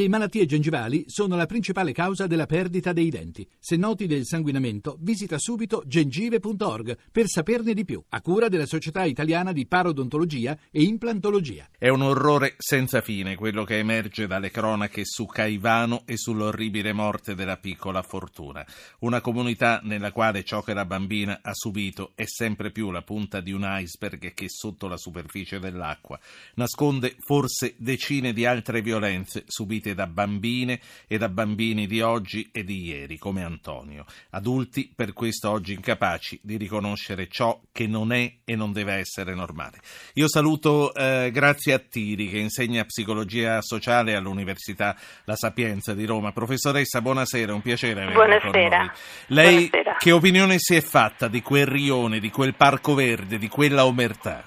Le malattie gengivali sono la principale causa della perdita dei denti. Se noti del sanguinamento, visita subito gengive.org per saperne di più, a cura della Società Italiana di Parodontologia e Implantologia. È un orrore senza fine quello che emerge dalle cronache su Caivano e sull'orribile morte della piccola Fortuna. Una comunità nella quale ciò che la bambina ha subito è sempre più la punta di un iceberg che sotto la superficie dell'acqua nasconde forse decine di altre violenze subite da bambine e da bambini di oggi e di ieri, come Antonio. Adulti per questo oggi incapaci di riconoscere ciò che non è e non deve essere normale. Io saluto eh, Grazia Attiri, che insegna psicologia sociale all'Università La Sapienza di Roma. Professoressa, buonasera, un piacere averla buonasera. con noi. Lei buonasera. che opinione si è fatta di quel rione, di quel parco verde, di quella omertà?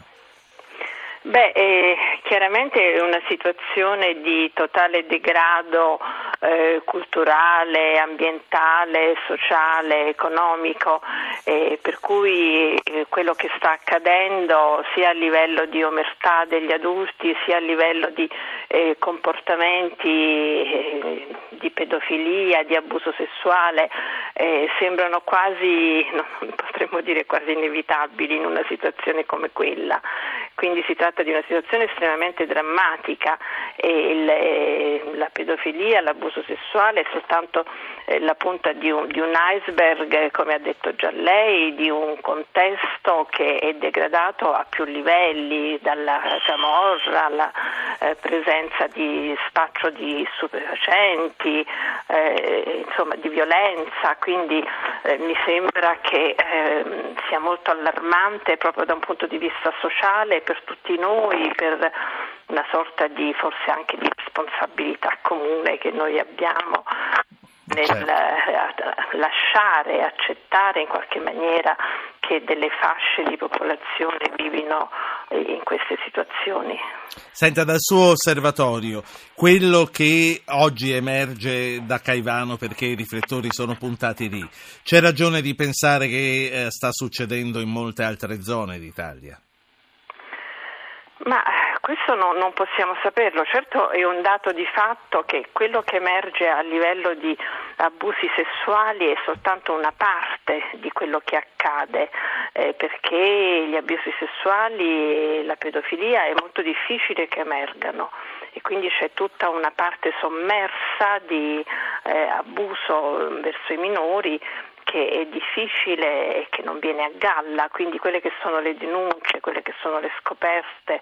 Beh, eh, chiaramente è una situazione di totale degrado eh, culturale, ambientale, sociale, economico, eh, per cui eh, quello che sta accadendo sia a livello di omertà degli adulti sia a livello di eh, comportamenti eh, di pedofilia, di abuso sessuale, sembrano quasi, no, potremmo dire quasi inevitabili in una situazione come quella. Quindi si tratta di una situazione estremamente drammatica e il, eh, la pedofilia, l'abuso sessuale è soltanto la punta di un, di un, iceberg, come ha detto già lei, di un contesto che è degradato a più livelli, dalla camorra alla eh, presenza di spaccio di stupefacenti, eh, insomma di violenza, quindi eh, mi sembra che ehm, sia molto allarmante proprio da un punto di vista sociale per tutti noi, per una sorta di forse anche di responsabilità comune che noi abbiamo nel certo. Eh, lasciare, accettare in qualche maniera che delle fasce di popolazione vivino in queste situazioni. Senta, dal suo osservatorio, quello che oggi emerge da Caivano perché i riflettori sono puntati lì, c'è ragione di pensare che eh, sta succedendo in molte altre zone d'Italia? Ma questo no, non possiamo saperlo, certo è un dato di fatto che quello che emerge a livello di abusi sessuali è soltanto una parte di quello che accade, eh, perché gli abusi sessuali e la pedofilia è molto difficile che emergano. E quindi c'è tutta una parte sommersa di eh, abuso verso i minori che è difficile e che non viene a galla, quindi quelle che sono le denunce, quelle che sono le scoperte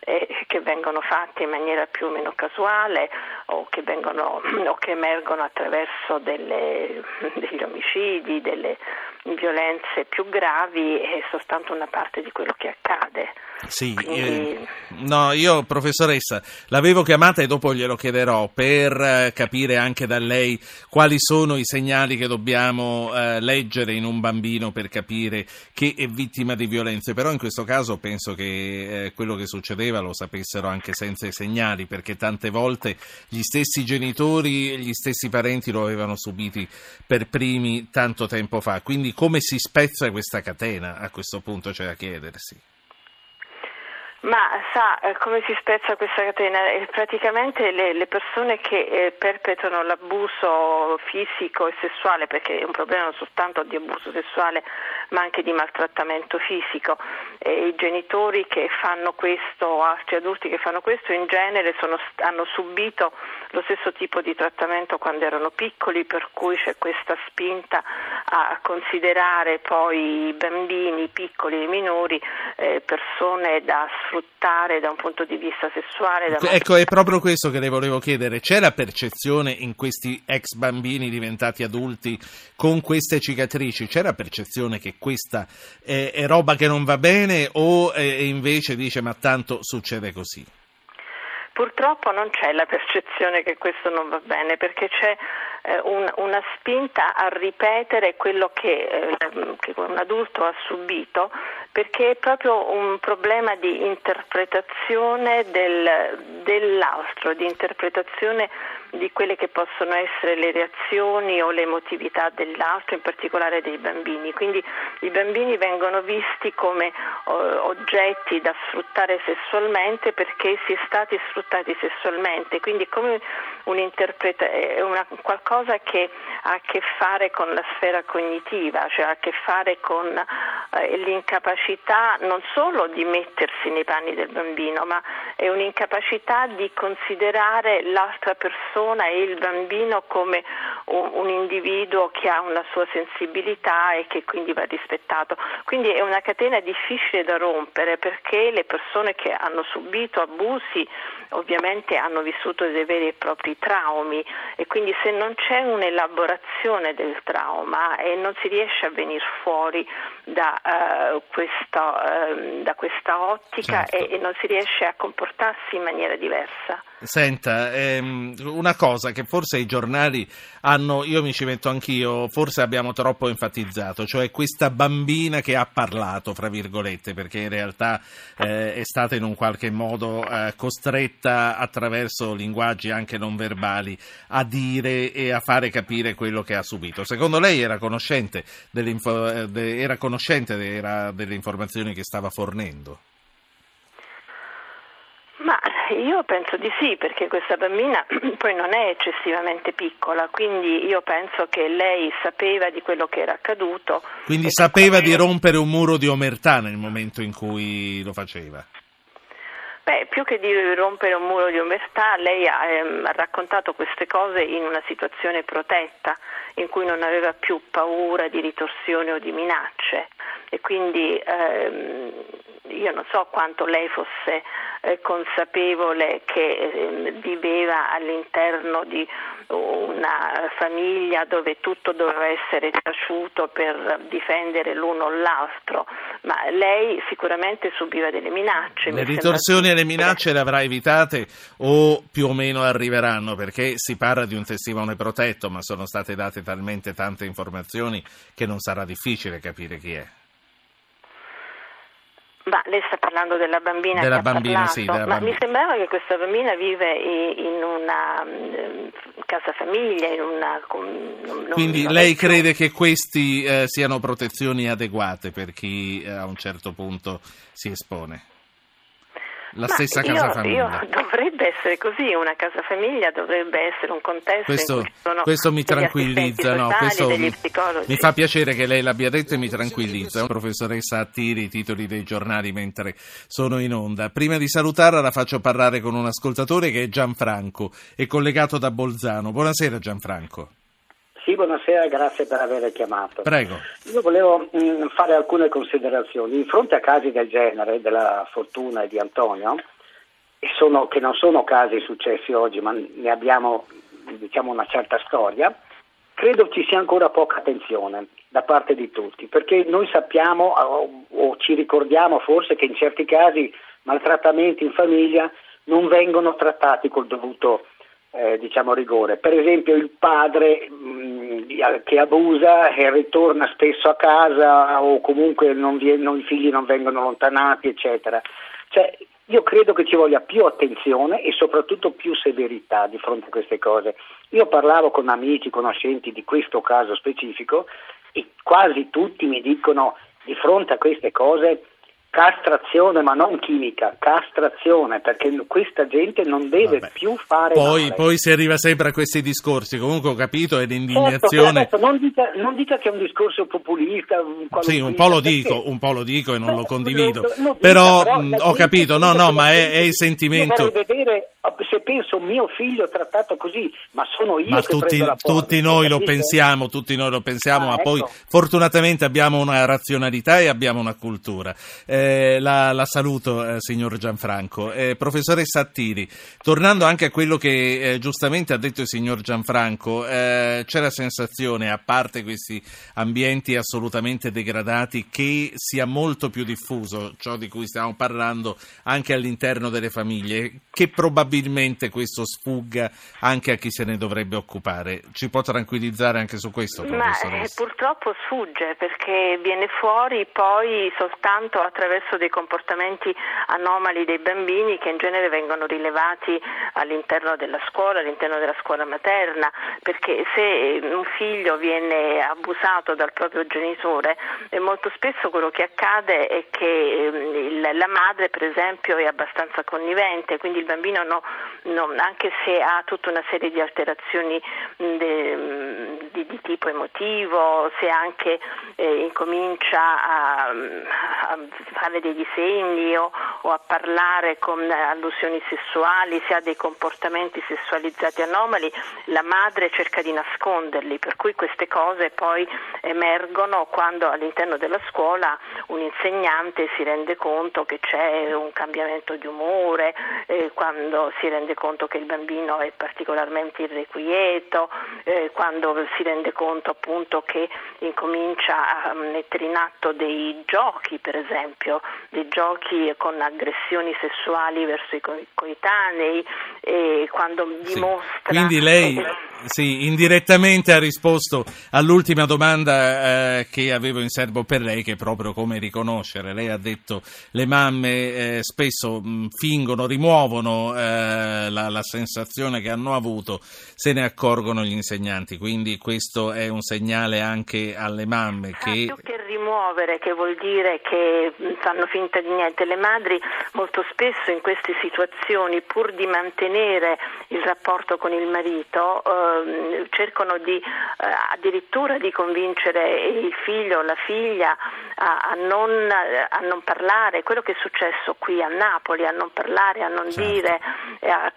eh, che vengono fatte in maniera più o meno casuale o che, vengono, o che emergono attraverso delle, degli omicidi, delle violenze più gravi è soltanto una parte di quello che accade. Sì, Quindi... eh, no, io professoressa l'avevo chiamata e dopo glielo chiederò per eh, capire anche da lei quali sono i segnali che dobbiamo eh, leggere in un bambino per capire che è vittima di violenze, però in questo caso penso che eh, quello che succedeva lo sapessero anche senza i segnali, perché tante volte gli stessi genitori e gli stessi parenti lo avevano subiti per primi tanto tempo fa. Quindi come si spezza questa catena a questo punto c'è da chiedersi. Ma sa eh, come si spezza questa catena? Eh, praticamente le, le persone che eh, perpetrano l'abuso fisico e sessuale, perché è un problema non soltanto di abuso sessuale ma anche di maltrattamento fisico, eh, i genitori che fanno questo o altri adulti che fanno questo in genere sono, hanno subito lo stesso tipo di trattamento quando erano piccoli, per cui c'è questa spinta a considerare poi i bambini, piccoli e i minori persone da sfruttare da un punto di vista sessuale. Ecco, è proprio questo che le volevo chiedere. C'è la percezione in questi ex bambini diventati adulti con queste cicatrici? C'è la percezione che questa è, è roba che non va bene o eh, invece dice ma tanto succede così? Purtroppo non c'è la percezione che questo non va bene perché c'è un, una spinta a ripetere quello che, eh, che, un adulto ha subito perché è proprio un problema di interpretazione del, dell'altro, di interpretazione di quelle che possono essere le reazioni o le emotività dell'altro, in particolare dei bambini. Quindi i bambini vengono visti come oggetti da sfruttare sessualmente perché si è stati sfruttati sessualmente, quindi è come una, qualcosa che ha a che fare con la sfera cognitiva, cioè ha a che fare con eh, l'incapacità non solo di mettersi nei panni del bambino, ma è un'incapacità di considerare l'altra persona e il bambino come un, un individuo che ha una sua sensibilità e che quindi va rispettato. Quindi è una catena difficile da rompere perché le persone che hanno subito abusi ovviamente hanno vissuto dei veri e propri traumi e quindi se non c'è un'elaborazione del trauma e non si riesce a venire fuori da, uh, questa, uh, da questa, ottica certo. e, e non si riesce a comportarsi in maniera diversa. Senta, ehm, una cosa che forse i giornali hanno, io mi ci metto anch'io, forse abbiamo troppo enfatizzato, cioè questa bambina che ha parlato, fra virgolette, perché in realtà eh, è stata in un qualche modo eh, costretta attraverso linguaggi anche non verbali a dire e a fare capire quello che ha subito. Secondo lei era conoscente, eh, era conoscente era delle informazioni che stava fornendo? Ma io penso di sì, perché questa bambina poi non è eccessivamente piccola, quindi io penso che lei sapeva di quello che era accaduto. Quindi sapeva di rompere un muro di omertà nel momento in cui lo faceva. Beh, più che di rompere un muro di omertà, lei ha, ehm, ha raccontato queste cose in una situazione protetta, in cui non aveva più paura di ritorsioni o di minacce e quindi ehm, io non so quanto lei fosse eh, consapevole che eh, viveva all'interno di una famiglia dove tutto doveva essere taciuto per difendere l'uno o l'altro, ma lei sicuramente subiva delle minacce. Le ritorsioni e le minacce le avrà evitate o più o meno arriveranno perché si parla di un testimone protetto, ma sono state date talmente tante informazioni che non sarà difficile capire chi è. Ma lei sta parlando della bambina della che bambina, sì, della ma mi sembrava che questa bambina vive in una mm, casa famiglia, in una... Quindi lei crede che questi eh, siano protezioni adeguate per chi eh, a un certo punto si espone? La Ma stessa casa io, famiglia. Io, dovrebbe essere così, una casa famiglia dovrebbe essere un contesto questo, questo mi tranquillizza, no, questo mi, mi, fa piacere che lei l'abbia detto e mi tranquillizza. Professoressa Attiri, i titoli dei giornali mentre sono in onda. Prima di salutarla la faccio parlare con un ascoltatore che è Gianfranco, è collegato da Bolzano. Buonasera Gianfranco. Sì, buonasera, grazie per aver chiamato. Prego. Io volevo mh, mm, fare alcune considerazioni. In fronte a casi del genere, della Fortuna e di Antonio, sono, che non sono casi successi oggi, ma ne abbiamo diciamo, una certa storia, credo ci sia ancora poca attenzione da parte di tutti, perché noi sappiamo o, o ci ricordiamo forse che in certi casi maltrattamenti in famiglia non vengono trattati col dovuto eh, diciamo, rigore. Per esempio il padre mh, che abusa e ritorna spesso a casa o comunque non vi, non, i figli non vengono allontanati, eccetera. Cioè, io credo che ci voglia più attenzione e soprattutto più severità di fronte a queste cose. Io parlavo con amici, conoscenti di questo caso specifico e quasi tutti mi dicono di fronte a queste cose Castrazione, ma non chimica, castrazione, perché questa gente non deve Vabbè. più fare poi. Poi si arriva sempre a questi discorsi, comunque ho capito, è l'indignazione... Certo, non, dica, non, dica, che è un discorso populista... Sì, un po' lo dico, un po' lo dico e non lo condivido, no, però, però mh, ho capito, no, no, ma è, è il sentimento... Io vorrei vedere se penso mio figlio trattato così, ma sono io ma che tutti, prendo la porta, tutti noi lo pensiamo, tutti noi lo pensiamo, ah, ma ecco. poi fortunatamente abbiamo una razionalità e abbiamo una cultura. Eh, la, la, saluto, eh, signor Gianfranco. Eh, professoressa Attiri, tornando anche a quello che eh, giustamente ha detto il signor Gianfranco, eh, c'è la sensazione, a parte questi ambienti assolutamente degradati, che sia molto più diffuso ciò di cui stiamo parlando anche all'interno delle famiglie, che probabilmente probabilmente questo sfugga anche a chi se ne dovrebbe occupare. Ci può tranquillizzare anche su questo, professoressa? Ma, eh, purtroppo sfugge perché viene fuori poi soltanto attraverso dei comportamenti anomali dei bambini che in genere vengono rilevati all'interno della scuola, all'interno della scuola materna, perché se un figlio viene abusato dal proprio genitore, eh, molto spesso quello che accade è che ehm, la madre per esempio è abbastanza connivente, quindi il bambino non non, anche se ha tutta una serie di alterazioni de, di, di, tipo emotivo, se anche eh, incomincia a, a, fare dei disegni o, o, a parlare con allusioni sessuali, se ha dei comportamenti sessualizzati anomali, la madre cerca di nasconderli, per cui queste cose poi emergono quando all'interno della scuola un insegnante si rende conto che c'è un cambiamento di umore, eh, quando si rende conto che il bambino è particolarmente irrequieto, eh, quando si rende conto appunto che incomincia a mettere in atto dei giochi, per esempio, dei giochi con aggressioni sessuali verso i coetanei, e quando dimostra... Quindi lei sì, indirettamente ha risposto all'ultima domanda eh, che avevo in serbo per lei, che è proprio come riconoscere. Lei ha detto le mamme eh, spesso mh, fingono, rimuovono eh, la, la, sensazione che hanno avuto, se ne accorgono gli insegnanti. Quindi questo è un segnale anche alle mamme che... Ah, più che rimuovere, che vuol dire che fanno finta di niente. Le madri molto spesso in queste situazioni, pur di mantenere il rapporto con il marito, eh, cercano di, eh, addirittura di convincere il figlio o la figlia a, a, non, a, non, parlare, quello che è successo qui a Napoli, a non parlare, a non certo. dire, a,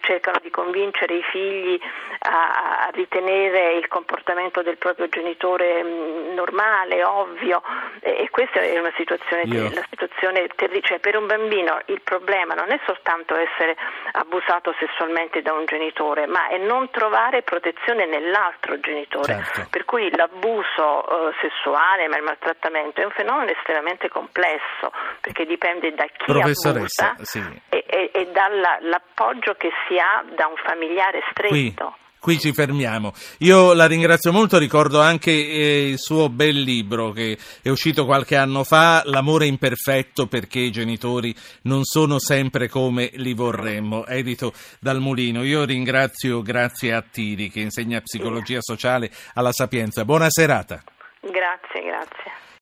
cercano di convincere i figli a, ritenere il comportamento del proprio genitore mh, normale, ovvio e, e, questa è una situazione, Io... situazione terribile, cioè per un bambino il problema non è soltanto essere abusato sessualmente da un genitore, ma è non trovare protezione nell'altro genitore, certo. per cui l'abuso eh, sessuale, ma il maltrattamento trattamento è un fenomeno estremamente complesso perché dipende da chi abusa sì. e, e, e dall'appoggio che si ha da un familiare stretto. Qui. Qui ci fermiamo. Io la ringrazio molto, ricordo anche eh, il suo bel libro che è uscito qualche anno fa, L'amore imperfetto perché i genitori non sono sempre come li vorremmo, edito dal Mulino. Io ringrazio grazie a Tiri che insegna psicologia sociale alla Sapienza. Buona serata. Grazie, grazie.